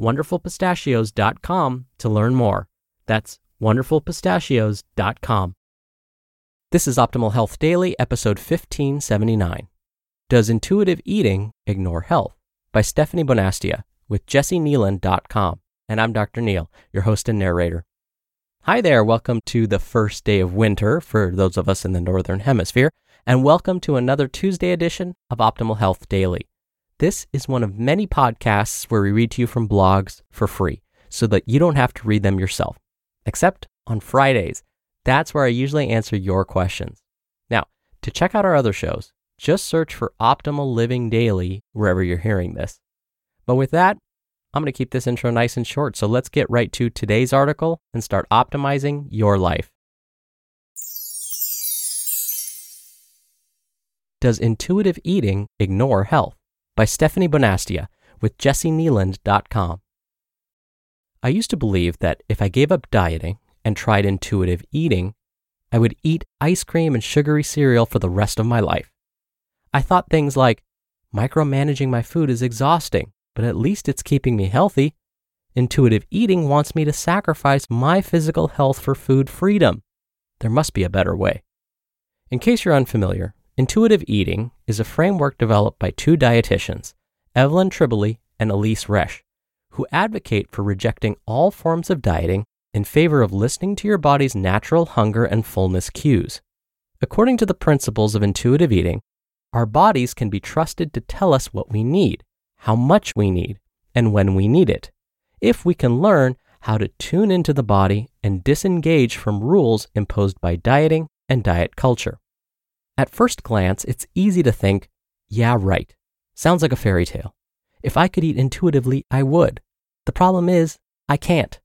wonderfulpistachios.com to learn more. That's wonderfulpistachios.com. This is Optimal Health Daily, episode 1579. Does Intuitive Eating Ignore Health? by Stefanie Bonastia with jessikneeland.com. And I'm Dr. Neal, your host and narrator. Hi there, welcome to the first day of winter for those of us in the Northern Hemisphere, and welcome to another Tuesday edition of Optimal Health Daily. This is one of many podcasts where we read to you from blogs for free so that you don't have to read them yourself, except on Fridays. That's where I usually answer your questions. Now, to check out our other shows, just search for Optimal Living Daily wherever you're hearing this. But with that, I'm going to keep this intro nice and short, so let's get right to today's article and start optimizing your life. Does intuitive eating ignore health? By Stefanie Bonastia with jessikneeland.com. I used to believe that if I gave up dieting and tried intuitive eating, I would eat ice cream and sugary cereal for the rest of my life. I thought things like, micromanaging my food is exhausting, but at least it's keeping me healthy. Intuitive eating wants me to sacrifice my physical health for food freedom. There must be a better way. In case you're unfamiliar, Intuitive eating is a framework developed by two dietitians, Evelyn Tribole and Elyse Resch, who advocate for rejecting all forms of dieting in favor of listening to your body's natural hunger and fullness cues. According to the principles of intuitive eating, our bodies can be trusted to tell us what we need, how much we need, and when we need it, if we can learn how to tune into the body and disengage from rules imposed by dieting and diet culture. At first glance, it's easy to think, yeah, right. Sounds like a fairy tale. If I could eat intuitively, I would. The problem is, I can't.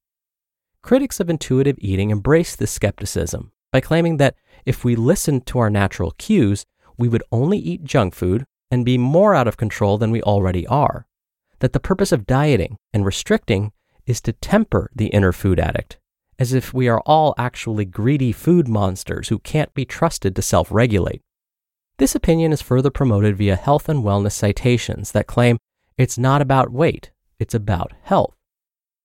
Critics of intuitive eating embrace this skepticism by claiming that if we listened to our natural cues, we would only eat junk food and be more out of control than we already are. That the purpose of dieting and restricting is to temper the inner food addict as if we are all actually greedy food monsters who can't be trusted to self regulate. This opinion is further promoted via health and wellness citations that claim it's not about weight, it's about health.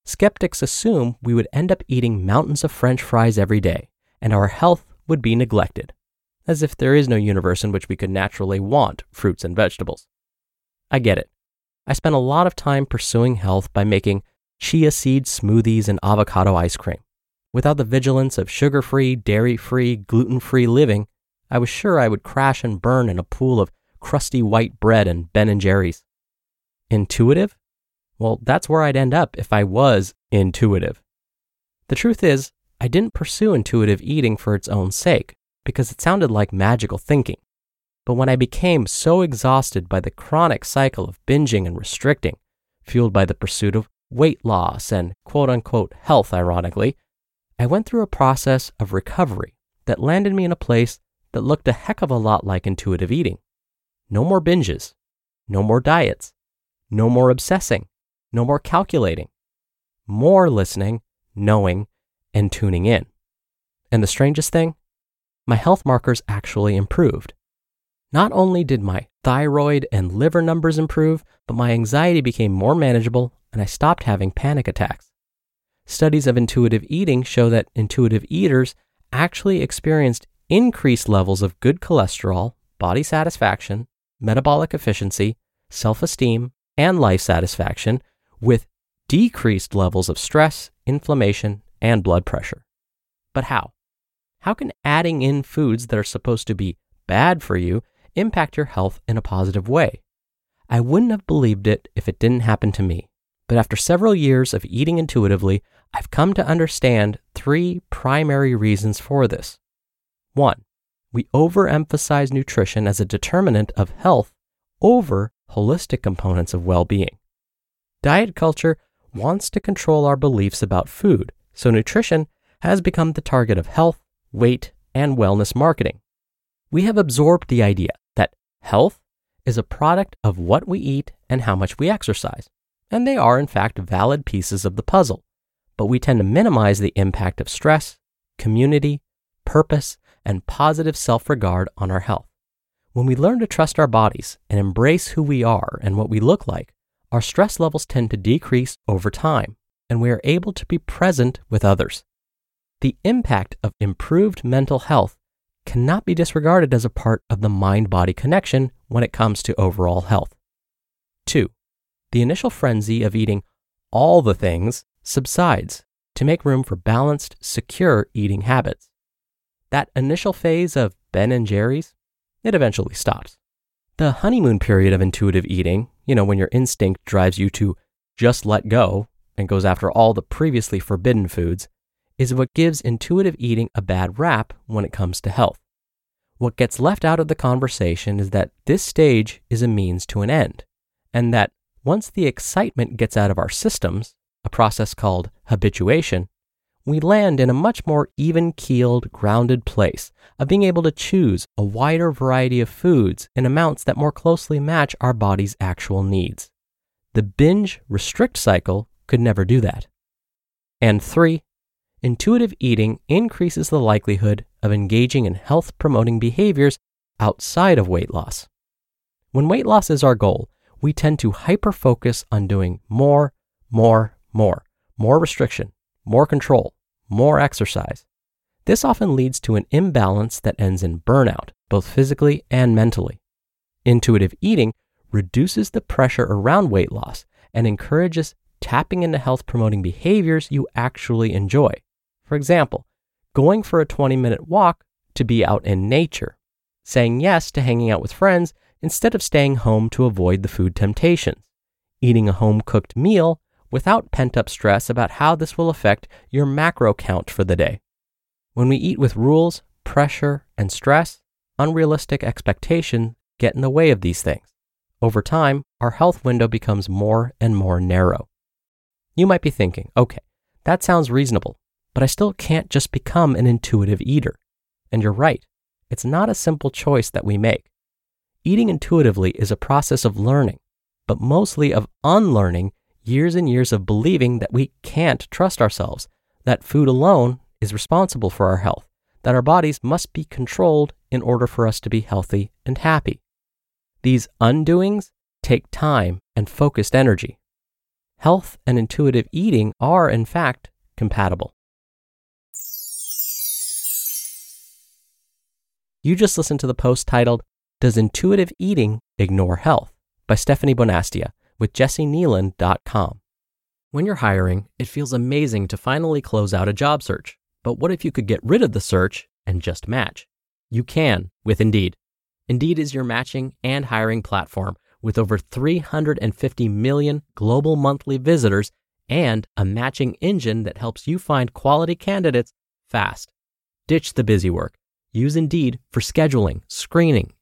Skeptics assume we would end up eating mountains of french fries every day, and our health would be neglected, as if there is no universe in which we could naturally want fruits and vegetables. I get it. I spent a lot of time pursuing health by making chia seed smoothies and avocado ice cream. Without the vigilance of sugar free, dairy free, gluten free living, I was sure I would crash and burn in a pool of crusty white bread and Ben and Jerry's. Intuitive? Well, that's where I'd end up if I was intuitive. The truth is, I didn't pursue intuitive eating for its own sake, because it sounded like magical thinking. But when I became so exhausted by the chronic cycle of binging and restricting, fueled by the pursuit of weight loss and quote unquote health, ironically, I went through a process of recovery that landed me in a place that looked a heck of a lot like intuitive eating. No more binges, no more diets, no more obsessing, no more calculating, more listening, knowing, and tuning in. And the strangest thing, my health markers actually improved. Not only did my thyroid and liver numbers improve, but my anxiety became more manageable and I stopped having panic attacks. Studies of intuitive eating show that intuitive eaters actually experienced increased levels of good cholesterol, body satisfaction, metabolic efficiency, self esteem, and life satisfaction with decreased levels of stress, inflammation, and blood pressure. But how? How can adding in foods that are supposed to be bad for you impact your health in a positive way? I wouldn't have believed it if it didn't happen to me. But after several years of eating intuitively, I've come to understand three primary reasons for this. One, we overemphasize nutrition as a determinant of health over holistic components of well being. Diet culture wants to control our beliefs about food, so nutrition has become the target of health, weight, and wellness marketing. We have absorbed the idea that health is a product of what we eat and how much we exercise, and they are, in fact, valid pieces of the puzzle. But we tend to minimize the impact of stress, community, purpose, and positive self regard on our health. When we learn to trust our bodies and embrace who we are and what we look like, our stress levels tend to decrease over time, and we are able to be present with others. The impact of improved mental health cannot be disregarded as a part of the mind body connection when it comes to overall health. 2. The initial frenzy of eating all the things subsides to make room for balanced, secure eating habits. That initial phase of Ben and Jerry's, it eventually stops. The honeymoon period of intuitive eating, you know, when your instinct drives you to just let go and goes after all the previously forbidden foods, is what gives intuitive eating a bad rap when it comes to health. What gets left out of the conversation is that this stage is a means to an end, and that once the excitement gets out of our systems, a process called habituation, we land in a much more even keeled, grounded place of being able to choose a wider variety of foods in amounts that more closely match our body's actual needs. The binge restrict cycle could never do that. And three, intuitive eating increases the likelihood of engaging in health promoting behaviors outside of weight loss. When weight loss is our goal, we tend to hyper focus on doing more, more, more, more restriction, more control, more exercise. This often leads to an imbalance that ends in burnout, both physically and mentally. Intuitive eating reduces the pressure around weight loss and encourages tapping into health promoting behaviors you actually enjoy. For example, going for a 20 minute walk to be out in nature, saying yes to hanging out with friends instead of staying home to avoid the food temptations, eating a home cooked meal without pent up stress about how this will affect your macro count for the day. When we eat with rules, pressure, and stress, unrealistic expectations get in the way of these things. Over time, our health window becomes more and more narrow. You might be thinking, okay, that sounds reasonable, but I still can't just become an intuitive eater. And you're right, it's not a simple choice that we make. Eating intuitively is a process of learning, but mostly of unlearning years and years of believing that we can't trust ourselves, that food alone is responsible for our health, that our bodies must be controlled in order for us to be healthy and happy. These undoings take time and focused energy. Health and intuitive eating are, in fact, compatible. You just listened to the post titled, Does Intuitive Eating Ignore Health? by Stefanie Bonastia with jessikneeland.com. When you're hiring, it feels amazing to finally close out a job search. But what if you could get rid of the search and just match? You can with Indeed. Indeed is your matching and hiring platform with over 350 million global monthly visitors and a matching engine that helps you find quality candidates fast. Ditch the busy work. Use Indeed for scheduling, screening,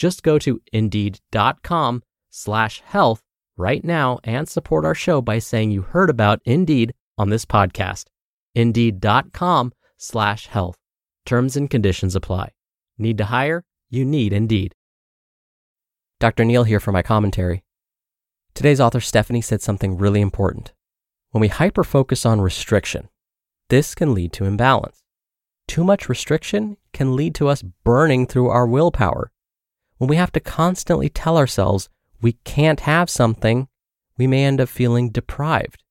Just go to indeed.com slash health right now and support our show by saying you heard about Indeed on this podcast. Indeed.com slash health. Terms and conditions apply. Need to hire? You need Indeed. Dr. Neal here for my commentary. Today's author Stefanie said something really important. When we hyperfocus on restriction, this can lead to imbalance. Too much restriction can lead to us burning through our willpower. When we have to constantly tell ourselves we can't have something, we may end up feeling deprived.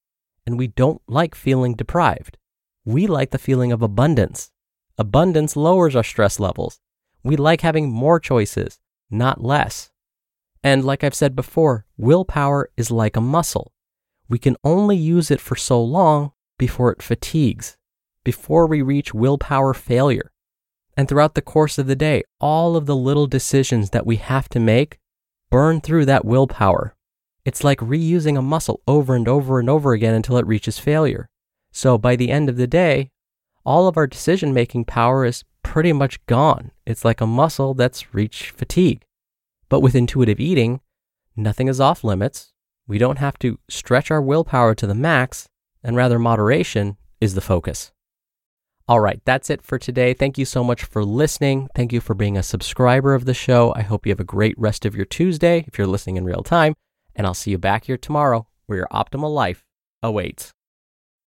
And we don't like feeling deprived. We like the feeling of abundance. Abundance lowers our stress levels. We like having more choices, not less. And like I've said before, willpower is like a muscle. We can only use it for so long before it fatigues, before we reach willpower failure. And throughout the course of the day, all of the little decisions that we have to make burn through that willpower. It's like reusing a muscle over and over and over again until it reaches failure. So by the end of the day, all of our decision making power is pretty much gone. It's like a muscle that's reached fatigue. But with intuitive eating, nothing is off limits. We don't have to stretch our willpower to the max, and rather moderation is the focus. All right, that's it for today. Thank you so much for listening. Thank you for being a subscriber of the show. I hope you have a great rest of your Tuesday if you're listening in real time, and I'll see you back here tomorrow where your optimal life awaits.